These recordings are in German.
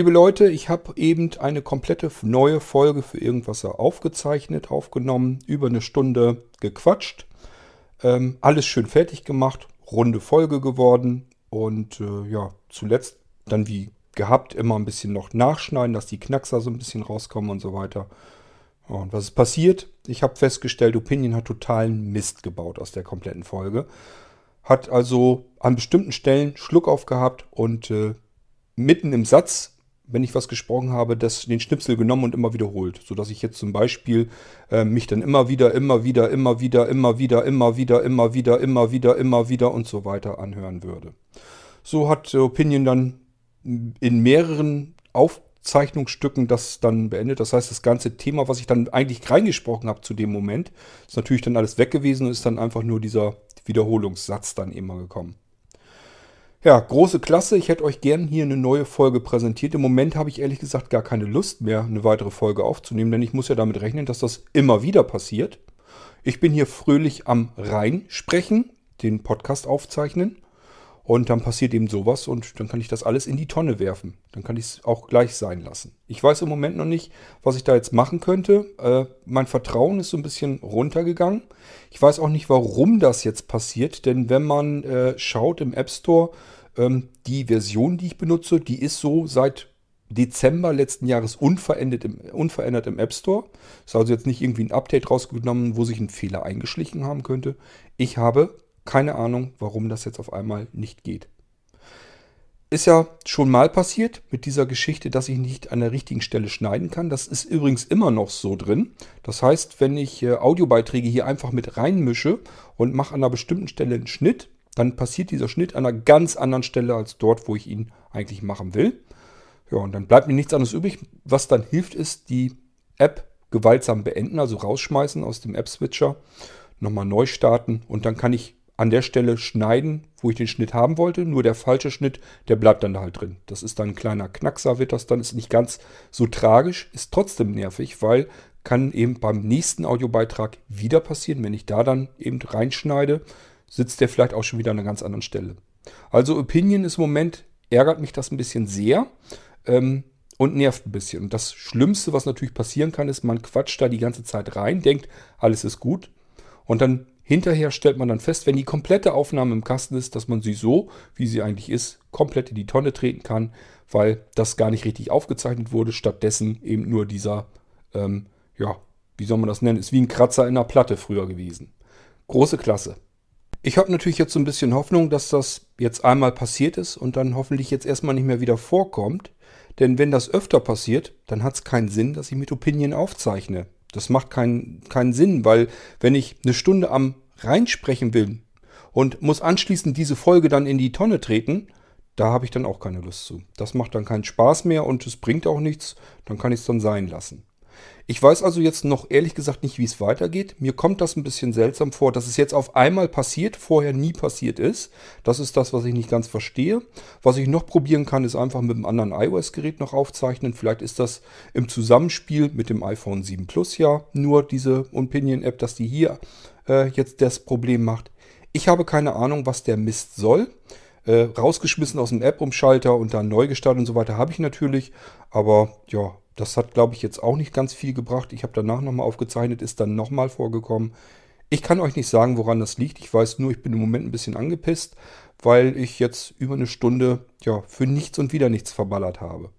Liebe Leute, ich habe eben eine komplette neue Folge für Irgendwasser aufgezeichnet, aufgenommen, über eine Stunde gequatscht, ähm, alles schön fertig gemacht, runde Folge geworden und äh, ja, zuletzt dann wie gehabt immer ein bisschen noch nachschneiden, dass die Knackser so ein bisschen rauskommen und so weiter. Und was ist passiert? Ich habe festgestellt, Opinion hat totalen Mist gebaut aus der kompletten Folge. Hat also an bestimmten Stellen Schluck aufgehabt und äh, mitten im Satz wenn ich was gesprochen habe, das, den Schnipsel genommen und immer wiederholt. Sodass ich jetzt zum Beispiel äh, mich dann immer wieder, immer wieder, immer wieder, immer wieder, immer wieder, immer wieder, immer wieder, immer wieder und so weiter anhören würde. So hat Opinion dann in mehreren Aufzeichnungsstücken das dann beendet. Das heißt, das ganze Thema, was ich dann eigentlich reingesprochen habe zu dem Moment, ist natürlich dann alles weg gewesen und ist dann einfach nur dieser Wiederholungssatz dann immer gekommen. Ja, große Klasse. Ich hätte euch gern hier eine neue Folge präsentiert. Im Moment habe ich ehrlich gesagt gar keine Lust mehr, eine weitere Folge aufzunehmen, denn ich muss ja damit rechnen, dass das immer wieder passiert. Ich bin hier fröhlich am Rhein sprechen, den Podcast aufzeichnen. Und dann passiert eben sowas und dann kann ich das alles in die Tonne werfen. Dann kann ich es auch gleich sein lassen. Ich weiß im Moment noch nicht, was ich da jetzt machen könnte. Äh, mein Vertrauen ist so ein bisschen runtergegangen. Ich weiß auch nicht, warum das jetzt passiert, denn wenn man äh, schaut im App Store, ähm, die Version, die ich benutze, die ist so seit Dezember letzten Jahres unverändert im, unverändert im App Store. Ist also jetzt nicht irgendwie ein Update rausgenommen, wo sich ein Fehler eingeschlichen haben könnte. Ich habe keine Ahnung, warum das jetzt auf einmal nicht geht. Ist ja schon mal passiert mit dieser Geschichte, dass ich nicht an der richtigen Stelle schneiden kann. Das ist übrigens immer noch so drin. Das heißt, wenn ich äh, Audiobeiträge hier einfach mit reinmische und mache an einer bestimmten Stelle einen Schnitt, dann passiert dieser Schnitt an einer ganz anderen Stelle als dort, wo ich ihn eigentlich machen will. Ja, und dann bleibt mir nichts anderes übrig. Was dann hilft, ist die App gewaltsam beenden, also rausschmeißen aus dem App-Switcher, nochmal neu starten und dann kann ich an der Stelle schneiden, wo ich den Schnitt haben wollte. Nur der falsche Schnitt, der bleibt dann da halt drin. Das ist dann ein kleiner Knackser, wird das dann. Ist nicht ganz so tragisch, ist trotzdem nervig, weil kann eben beim nächsten Audiobeitrag wieder passieren. Wenn ich da dann eben reinschneide, sitzt der vielleicht auch schon wieder an einer ganz anderen Stelle. Also Opinion ist im Moment, ärgert mich das ein bisschen sehr ähm, und nervt ein bisschen. Und das Schlimmste, was natürlich passieren kann, ist, man quatscht da die ganze Zeit rein, denkt, alles ist gut. Und dann Hinterher stellt man dann fest, wenn die komplette Aufnahme im Kasten ist, dass man sie so, wie sie eigentlich ist, komplett in die Tonne treten kann, weil das gar nicht richtig aufgezeichnet wurde. Stattdessen eben nur dieser, ähm, ja, wie soll man das nennen, ist wie ein Kratzer in der Platte früher gewesen. Große Klasse. Ich habe natürlich jetzt so ein bisschen Hoffnung, dass das jetzt einmal passiert ist und dann hoffentlich jetzt erstmal nicht mehr wieder vorkommt. Denn wenn das öfter passiert, dann hat es keinen Sinn, dass ich mit Opinion aufzeichne. Das macht keinen, keinen Sinn, weil wenn ich eine Stunde am reinsprechen will und muss anschließend diese Folge dann in die Tonne treten, da habe ich dann auch keine Lust zu. Das macht dann keinen Spaß mehr und es bringt auch nichts, dann kann ich es dann sein lassen. Ich weiß also jetzt noch ehrlich gesagt nicht, wie es weitergeht. Mir kommt das ein bisschen seltsam vor, dass es jetzt auf einmal passiert, vorher nie passiert ist. Das ist das, was ich nicht ganz verstehe. Was ich noch probieren kann, ist einfach mit einem anderen iOS-Gerät noch aufzeichnen. Vielleicht ist das im Zusammenspiel mit dem iPhone 7 Plus ja nur diese Opinion-App, dass die hier äh, jetzt das Problem macht. Ich habe keine Ahnung, was der Mist soll. Äh, rausgeschmissen aus dem App-Umschalter und dann neu gestartet und so weiter habe ich natürlich. Aber ja, das hat, glaube ich, jetzt auch nicht ganz viel gebracht. Ich habe danach nochmal aufgezeichnet, ist dann nochmal vorgekommen. Ich kann euch nicht sagen, woran das liegt. Ich weiß nur, ich bin im Moment ein bisschen angepisst, weil ich jetzt über eine Stunde ja, für nichts und wieder nichts verballert habe.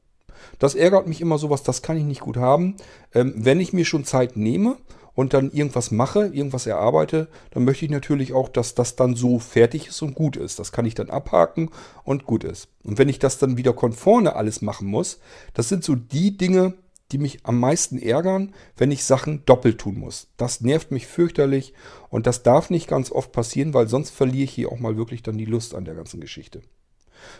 Das ärgert mich immer sowas, das kann ich nicht gut haben. Ähm, wenn ich mir schon Zeit nehme und dann irgendwas mache, irgendwas erarbeite, dann möchte ich natürlich auch, dass das dann so fertig ist und gut ist. Das kann ich dann abhaken und gut ist. Und wenn ich das dann wieder von vorne alles machen muss, das sind so die Dinge, die mich am meisten ärgern, wenn ich Sachen doppelt tun muss. Das nervt mich fürchterlich und das darf nicht ganz oft passieren, weil sonst verliere ich hier auch mal wirklich dann die Lust an der ganzen Geschichte.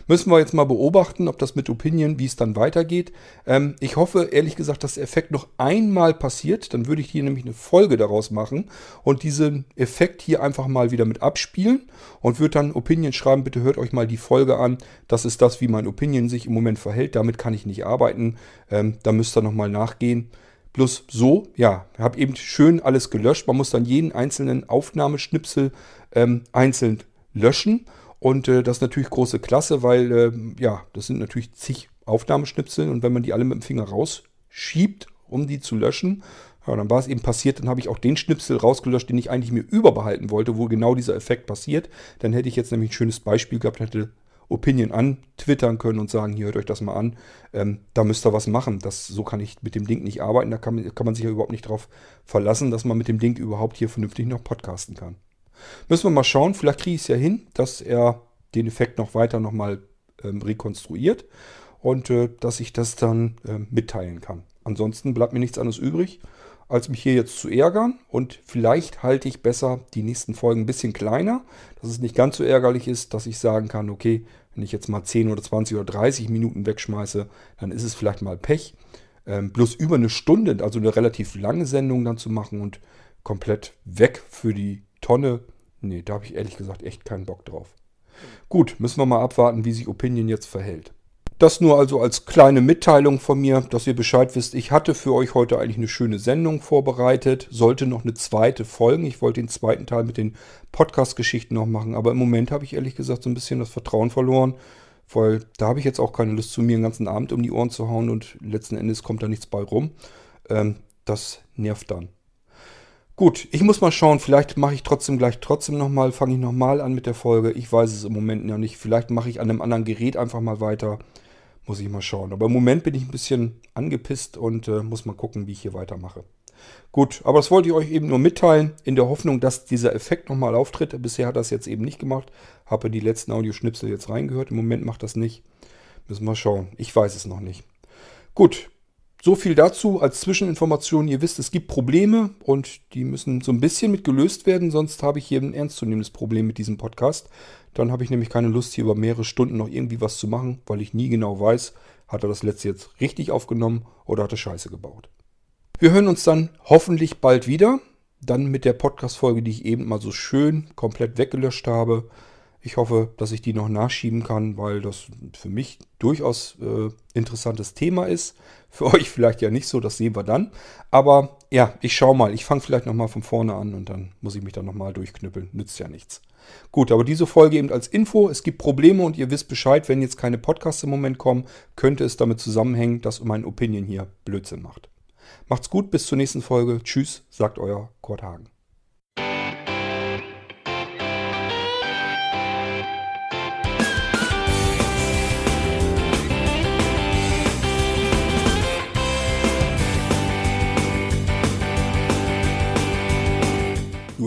Müssen wir jetzt mal beobachten, ob das mit Opinion, wie es dann weitergeht. Ähm, ich hoffe, ehrlich gesagt, dass der Effekt noch einmal passiert. Dann würde ich hier nämlich eine Folge daraus machen und diesen Effekt hier einfach mal wieder mit abspielen und würde dann Opinion schreiben. Bitte hört euch mal die Folge an. Das ist das, wie mein Opinion sich im Moment verhält. Damit kann ich nicht arbeiten. Ähm, da müsst ihr nochmal nachgehen. Bloß so, ja, habe eben schön alles gelöscht. Man muss dann jeden einzelnen Aufnahmeschnipsel ähm, einzeln löschen. Und äh, das ist natürlich große Klasse, weil äh, ja, das sind natürlich zig Aufnahmeschnipsel und wenn man die alle mit dem Finger rausschiebt, um die zu löschen, ja, dann war es eben passiert, dann habe ich auch den Schnipsel rausgelöscht, den ich eigentlich mir überbehalten wollte, wo genau dieser Effekt passiert. Dann hätte ich jetzt nämlich ein schönes Beispiel gehabt, hätte Opinion antwittern können und sagen, hier hört euch das mal an, ähm, da müsst ihr was machen. Das, so kann ich mit dem Ding nicht arbeiten, da kann, kann man sich ja überhaupt nicht darauf verlassen, dass man mit dem Ding überhaupt hier vernünftig noch podcasten kann. Müssen wir mal schauen, vielleicht kriege ich es ja hin, dass er den Effekt noch weiter nochmal ähm, rekonstruiert und äh, dass ich das dann äh, mitteilen kann. Ansonsten bleibt mir nichts anderes übrig, als mich hier jetzt zu ärgern. Und vielleicht halte ich besser die nächsten Folgen ein bisschen kleiner, dass es nicht ganz so ärgerlich ist, dass ich sagen kann, okay, wenn ich jetzt mal 10 oder 20 oder 30 Minuten wegschmeiße, dann ist es vielleicht mal Pech. Ähm, bloß über eine Stunde, also eine relativ lange Sendung dann zu machen und komplett weg für die Tonne, nee, da habe ich ehrlich gesagt echt keinen Bock drauf. Gut, müssen wir mal abwarten, wie sich Opinion jetzt verhält. Das nur also als kleine Mitteilung von mir, dass ihr Bescheid wisst. Ich hatte für euch heute eigentlich eine schöne Sendung vorbereitet. Sollte noch eine zweite folgen. Ich wollte den zweiten Teil mit den Podcast-Geschichten noch machen. Aber im Moment habe ich ehrlich gesagt so ein bisschen das Vertrauen verloren. Weil da habe ich jetzt auch keine Lust zu mir den ganzen Abend um die Ohren zu hauen und letzten Endes kommt da nichts bei rum. Ähm, das nervt dann. Gut, ich muss mal schauen, vielleicht mache ich trotzdem gleich trotzdem nochmal, fange ich nochmal an mit der Folge. Ich weiß es im Moment noch nicht. Vielleicht mache ich an einem anderen Gerät einfach mal weiter. Muss ich mal schauen. Aber im Moment bin ich ein bisschen angepisst und äh, muss mal gucken, wie ich hier weitermache. Gut, aber das wollte ich euch eben nur mitteilen, in der Hoffnung, dass dieser Effekt nochmal auftritt. Bisher hat das jetzt eben nicht gemacht. Habe die letzten Audioschnipsel jetzt reingehört. Im Moment macht das nicht. Müssen wir schauen. Ich weiß es noch nicht. Gut, so viel dazu als Zwischeninformation. Ihr wisst, es gibt Probleme und die müssen so ein bisschen mit gelöst werden, sonst habe ich hier ein ernstzunehmendes Problem mit diesem Podcast. Dann habe ich nämlich keine Lust, hier über mehrere Stunden noch irgendwie was zu machen, weil ich nie genau weiß, hat er das letzte jetzt richtig aufgenommen oder hat er Scheiße gebaut. Wir hören uns dann hoffentlich bald wieder. Dann mit der Podcast-Folge, die ich eben mal so schön komplett weggelöscht habe. Ich hoffe, dass ich die noch nachschieben kann, weil das für mich durchaus äh, interessantes Thema ist. Für euch vielleicht ja nicht so, das sehen wir dann. Aber ja, ich schaue mal. Ich fange vielleicht nochmal von vorne an und dann muss ich mich dann nochmal durchknüppeln. Nützt ja nichts. Gut, aber diese Folge eben als Info. Es gibt Probleme und ihr wisst Bescheid, wenn jetzt keine Podcasts im Moment kommen, könnte es damit zusammenhängen, dass mein Opinion hier Blödsinn macht. Macht's gut, bis zur nächsten Folge. Tschüss, sagt euer Kurt Hagen.